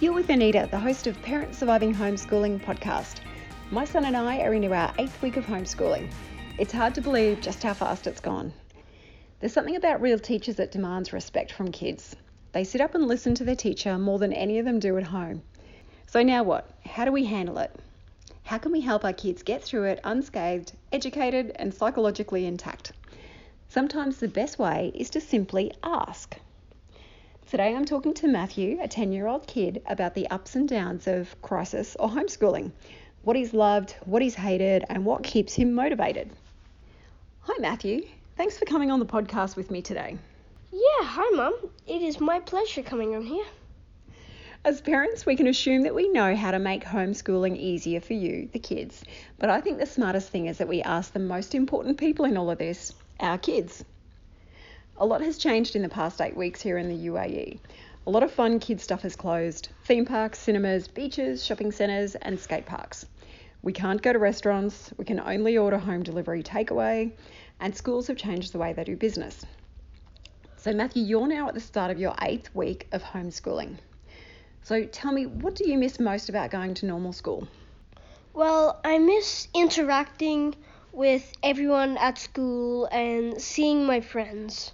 You're with Anita, the host of Parents Surviving Homeschooling podcast. My son and I are into our eighth week of homeschooling. It's hard to believe just how fast it's gone. There's something about real teachers that demands respect from kids. They sit up and listen to their teacher more than any of them do at home. So, now what? How do we handle it? How can we help our kids get through it unscathed, educated, and psychologically intact? Sometimes the best way is to simply ask. Today I'm talking to Matthew, a 10 year old kid, about the ups and downs of crisis or homeschooling, what he's loved, what he's hated, and what keeps him motivated. Hi, Matthew. Thanks for coming on the podcast with me today. Yeah, hi, Mum. It is my pleasure coming on here. As parents, we can assume that we know how to make homeschooling easier for you, the kids. But I think the smartest thing is that we ask the most important people in all of this our kids. A lot has changed in the past eight weeks here in the UAE. A lot of fun kid stuff has closed theme parks, cinemas, beaches, shopping centres, and skate parks. We can't go to restaurants, we can only order home delivery takeaway, and schools have changed the way they do business. So, Matthew, you're now at the start of your eighth week of homeschooling. So, tell me, what do you miss most about going to normal school? Well, I miss interacting with everyone at school and seeing my friends.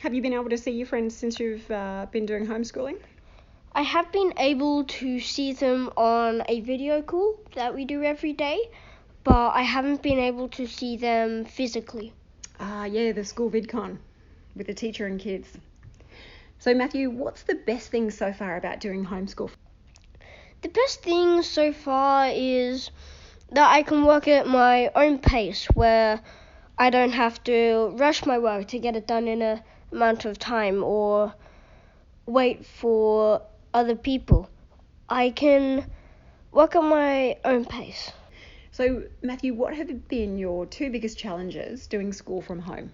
Have you been able to see your friends since you've uh, been doing homeschooling? I have been able to see them on a video call that we do every day, but I haven't been able to see them physically. Ah, yeah, the school VidCon with the teacher and kids. So, Matthew, what's the best thing so far about doing homeschool? The best thing so far is that I can work at my own pace where I don't have to rush my work to get it done in a amount of time or wait for other people. I can work at my own pace. So, Matthew, what have been your two biggest challenges doing school from home?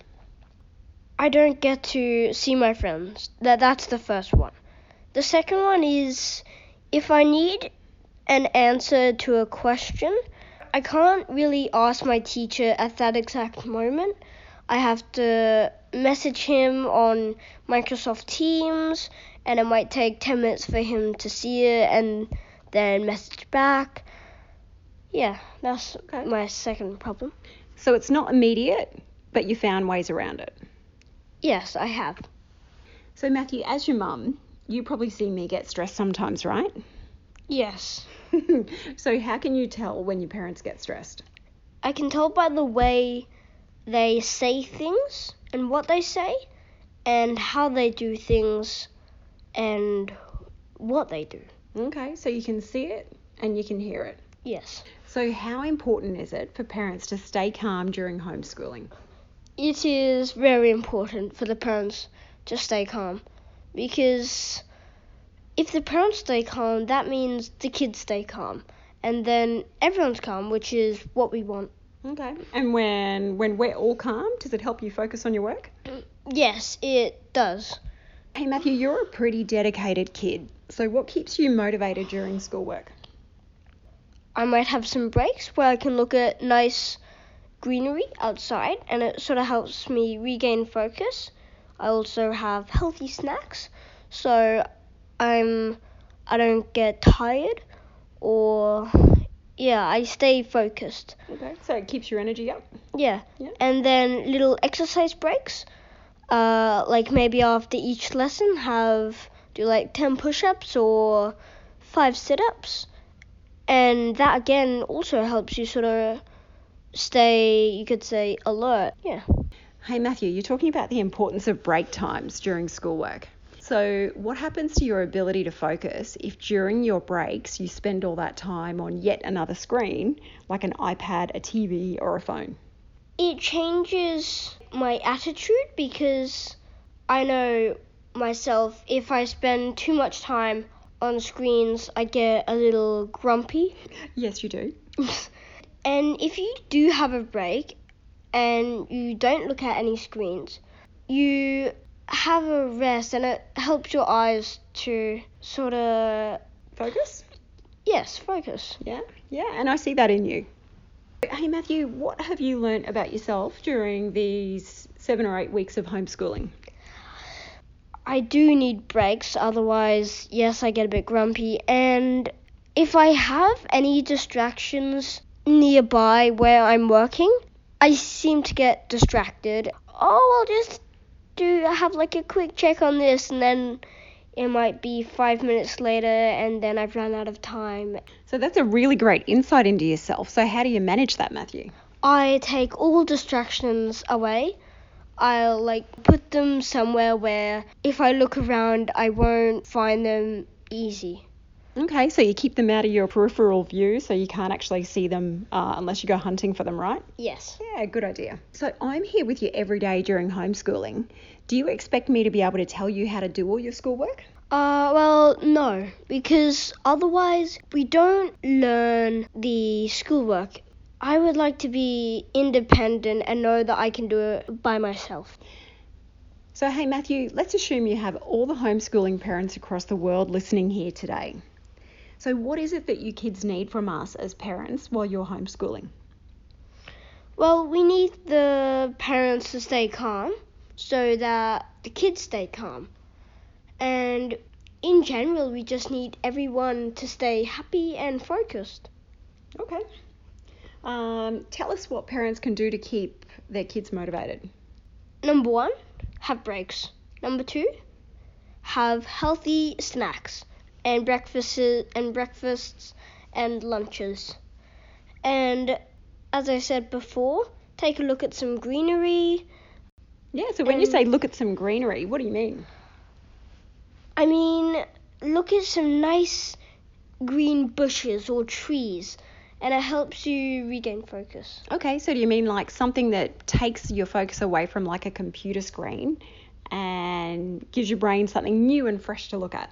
I don't get to see my friends. That that's the first one. The second one is if I need an answer to a question, I can't really ask my teacher at that exact moment. I have to message him on Microsoft Teams, and it might take 10 minutes for him to see it and then message back. Yeah, that's Okay. my second problem. So, it's not immediate, but you found ways around it. Yes, I have. So, Matthew, as your mum, you probably see me get stressed sometimes, right? Yes. so, how can you tell when your parents get stressed? I can tell by the way they say things and what they say and how they do things and what they do. Okay, so you can see it and you can hear it. Yes. So, how important is it for parents to stay calm during homeschooling? It is very important for the parents to stay calm because if the parents stay calm, that means the kids stay calm. And then everyone's calm, which is what we want. Okay. And when when we're all calm, does it help you focus on your work? Yes, it does. Hey Matthew, you're a pretty dedicated kid. So what keeps you motivated during schoolwork? I might have some breaks where I can look at nice greenery outside and it sort of helps me regain focus. I also have healthy snacks so I'm I don't get tired or yeah, I stay focused. Okay. So it keeps your energy up. Yeah. Yeah. And then little exercise breaks. Uh like maybe after each lesson have do like 10 push-ups or 5 sit-ups. And that again also helps you sort of stay, you could say, alert. Yeah. Hey Matthew, you're talking about the importance of break times during schoolwork. So, what happens to your ability to focus if during your breaks you spend all that time on yet another screen, like an iPad, a TV, or a phone? It changes my attitude because I know myself if I spend too much time on screens, I get a little grumpy. Yes, you do. And if you do have a break and you don't look at any screens, you have a rest and it helps your eyes to sort of, Focus? yes, focus. Yeah, yeah, and I see that in you. Hey Matthew, what have you learnt about yourself during these seven or eight weeks of homeschooling? I do need breaks, otherwise, yes, I get a bit grumpy. And if I have any distractions nearby where I'm working, I seem to get distracted. Oh, I'll just do I have like a quick check on this, and then it might be five minutes later, and then I've run out of time. So that's a really great insight into yourself. So, how do you manage that, Matthew? I take all distractions away. I'll like put them somewhere where if I look around, I won't find them easy. Okay, so you keep them out of your peripheral view so you can't actually see them uh, unless you go hunting for them, right? Yes. Yeah, good idea. So I'm here with you every day during homeschooling. Do you expect me to be able to tell you how to do all your schoolwork? Uh, well, no, because otherwise we don't learn the schoolwork. I would like to be independent and know that I can do it by myself. So, hey, Matthew, let's assume you have all the homeschooling parents across the world listening here today. So, what is it that you kids need from us as parents while you're homeschooling? Well, we need the parents to stay calm so that the kids stay calm. And in general, we just need everyone to stay happy and focused. Okay. Um, tell us what parents can do to keep their kids motivated. Number one, have breaks. Number two, have healthy snacks and breakfasts and breakfasts and lunches. And as I said before, take a look at some greenery. Yeah, so when you say look at some greenery, what do you mean? I mean, look at some nice green bushes or trees and it helps you regain focus. Okay, so do you mean like something that takes your focus away from like a computer screen and gives your brain something new and fresh to look at?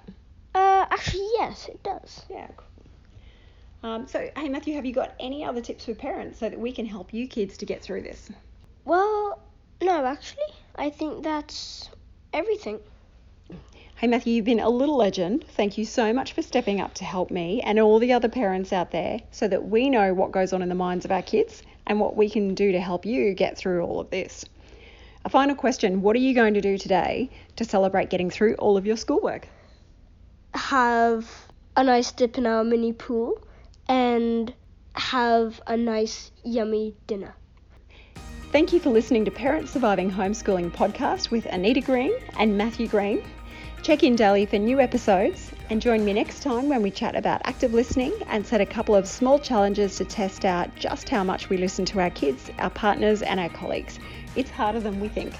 Actually, yes, it does. Yeah, cool. Um, so, hey, Matthew, have you got any other tips for parents so that we can help you kids to get through this? Well, no, actually, I think that's everything. Hey, Matthew, you've been a little legend. Thank you so much for stepping up to help me and all the other parents out there so that we know what goes on in the minds of our kids and what we can do to help you get through all of this. A final question What are you going to do today to celebrate getting through all of your schoolwork? Have a nice dip in our mini pool and have a nice, yummy dinner. Thank you for listening to Parents Surviving Homeschooling podcast with Anita Green and Matthew Green. Check in daily for new episodes and join me next time when we chat about active listening and set a couple of small challenges to test out just how much we listen to our kids, our partners, and our colleagues. It's harder than we think.